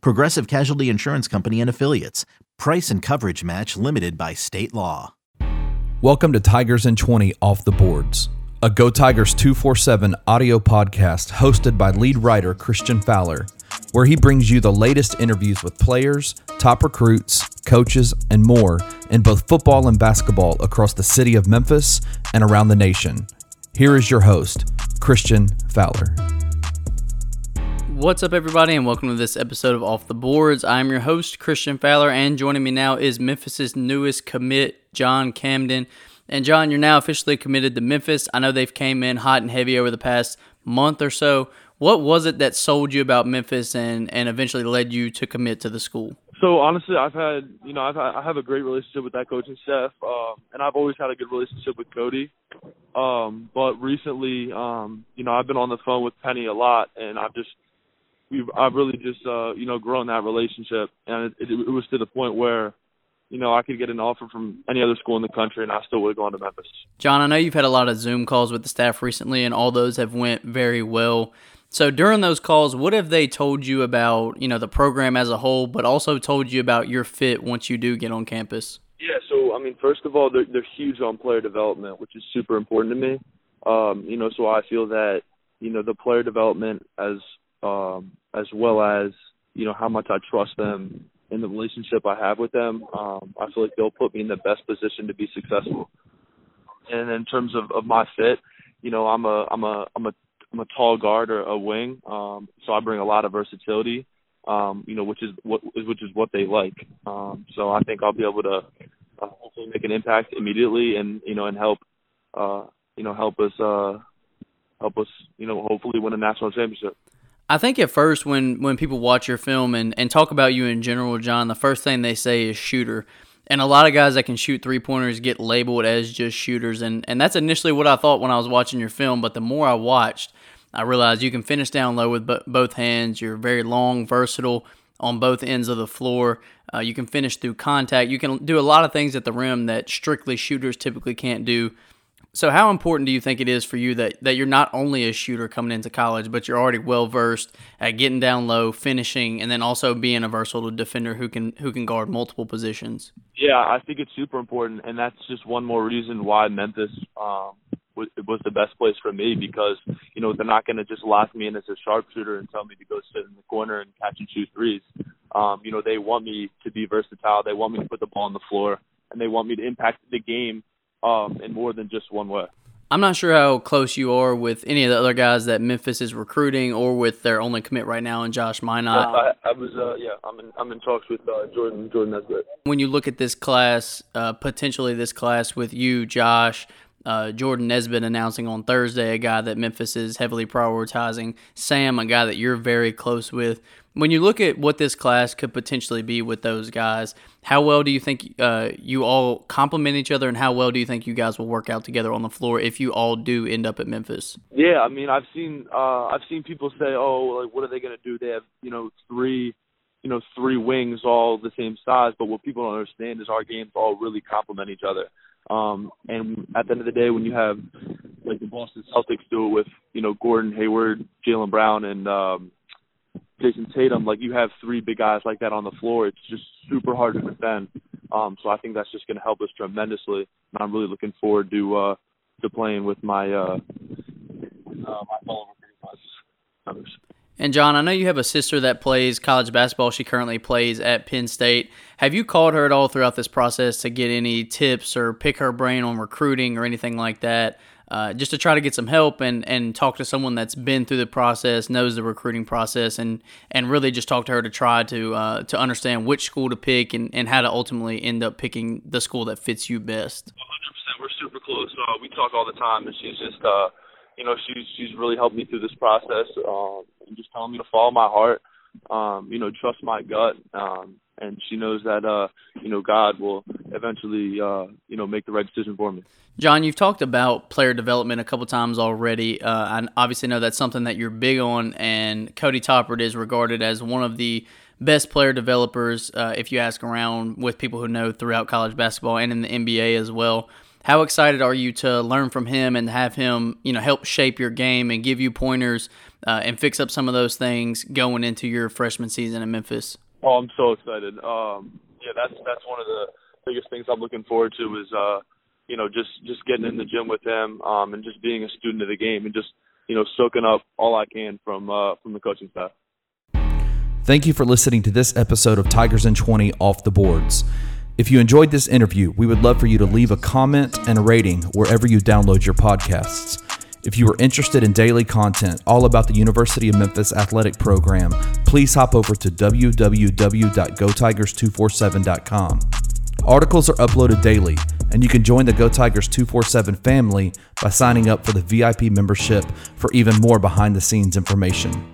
Progressive Casualty Insurance Company and Affiliates. Price and coverage match limited by state law. Welcome to Tigers in 20 Off the Boards, a Go Tigers 247 audio podcast hosted by lead writer Christian Fowler, where he brings you the latest interviews with players, top recruits, coaches, and more in both football and basketball across the city of Memphis and around the nation. Here is your host, Christian Fowler. What's up, everybody, and welcome to this episode of Off the Boards. I'm your host, Christian Fowler, and joining me now is Memphis's newest commit, John Camden. And John, you're now officially committed to Memphis. I know they've came in hot and heavy over the past month or so. What was it that sold you about Memphis and, and eventually led you to commit to the school? So honestly, I've had you know I've had, I have a great relationship with that coaching staff, um, and I've always had a good relationship with Cody. Um, but recently, um, you know, I've been on the phone with Penny a lot, and I've just we've I've really just uh, you know grown that relationship, and it, it, it was to the point where you know, I could get an offer from any other school in the country, and I still would have gone to Memphis. John, I know you've had a lot of Zoom calls with the staff recently, and all those have went very well. So during those calls, what have they told you about, you know, the program as a whole, but also told you about your fit once you do get on campus? Yeah, so I mean, first of all, they're they're huge on player development, which is super important to me. Um, you know, so I feel that you know the player development as um, as well as you know how much I trust them in the relationship I have with them. Um, I feel like they'll put me in the best position to be successful. And in terms of, of my fit, you know, I'm a I'm a I'm a I'm a tall guard or a wing, um, so I bring a lot of versatility. Um, you know, which is what which is what they like. Um, so I think I'll be able to uh, hopefully make an impact immediately, and you know, and help uh, you know help us uh, help us you know hopefully win a national championship. I think at first when when people watch your film and, and talk about you in general, John, the first thing they say is shooter. And a lot of guys that can shoot three pointers get labeled as just shooters and, and that's initially what I thought when I was watching your film, but the more I watched, I realized you can finish down low with both hands. You're very long, versatile on both ends of the floor. Uh, you can finish through contact. You can do a lot of things at the rim that strictly shooters typically can't do. So, how important do you think it is for you that, that you're not only a shooter coming into college, but you're already well versed at getting down low, finishing, and then also being a versatile defender who can who can guard multiple positions? Yeah, I think it's super important, and that's just one more reason why Memphis um, was, was the best place for me because you know they're not going to just lock me in as a sharpshooter and tell me to go sit in the corner and catch and shoot threes. Um, you know, they want me to be versatile. They want me to put the ball on the floor, and they want me to impact the game um, in more than just one way. I'm not sure how close you are with any of the other guys that Memphis is recruiting, or with their only commit right now, and Josh Minott. Yeah, I, I was, uh, yeah, I'm in, I'm in talks with uh, Jordan, Jordan Nesbitt. When you look at this class, uh, potentially this class with you, Josh, uh, Jordan Nesbitt announcing on Thursday, a guy that Memphis is heavily prioritizing. Sam, a guy that you're very close with. When you look at what this class could potentially be with those guys, how well do you think uh, you all complement each other, and how well do you think you guys will work out together on the floor if you all do end up at Memphis? Yeah, I mean, I've seen uh, I've seen people say, "Oh, like what are they going to do? They have you know three." you know, three wings all the same size, but what people don't understand is our games all really complement each other. Um, and at the end of the day, when you have like the Boston Celtics do it with you know Gordon Hayward, Jaylen Brown, and um, Jayson Tatum, like you have three big guys like that on the floor, it's just super hard to defend. Um, so I think that's just going to help us tremendously, and I'm really looking forward to uh, to playing with my uh, uh, my fellow recruiting and John, I know you have a sister that plays college basketball. She currently plays at Penn State. Have you called her at all throughout this process to get any tips or pick her brain on recruiting or anything like that? Uh, just to try to get some help and, and talk to someone that's been through the process, knows the recruiting process, and and really just talk to her to try to uh, to understand which school to pick and, and how to ultimately end up picking the school that fits you best. 100%. We're super close. Uh, we talk all the time, and she's just uh, you know she's she's really helped me through this process. Um, and just telling me to follow my heart. um, you know, trust my gut. Um, and she knows that uh, you know God will eventually uh, you know make the right decision for me. John, you've talked about player development a couple times already. Uh, I obviously know that's something that you're big on, and Cody Toppert is regarded as one of the best player developers. Uh, if you ask around with people who know throughout college basketball and in the NBA as well. How excited are you to learn from him and have him, you know, help shape your game and give you pointers uh, and fix up some of those things going into your freshman season in Memphis? Oh, I'm so excited. Um, yeah, that's that's one of the biggest things I'm looking forward to is uh, you know just just getting in the gym with him um, and just being a student of the game and just you know soaking up all I can from uh, from the coaching staff. Thank you for listening to this episode of Tigers in 20 Off the Boards. If you enjoyed this interview, we would love for you to leave a comment and a rating wherever you download your podcasts. If you are interested in daily content all about the University of Memphis athletic program, please hop over to www.gotigers247.com. Articles are uploaded daily, and you can join the Go Tigers 247 family by signing up for the VIP membership for even more behind the scenes information.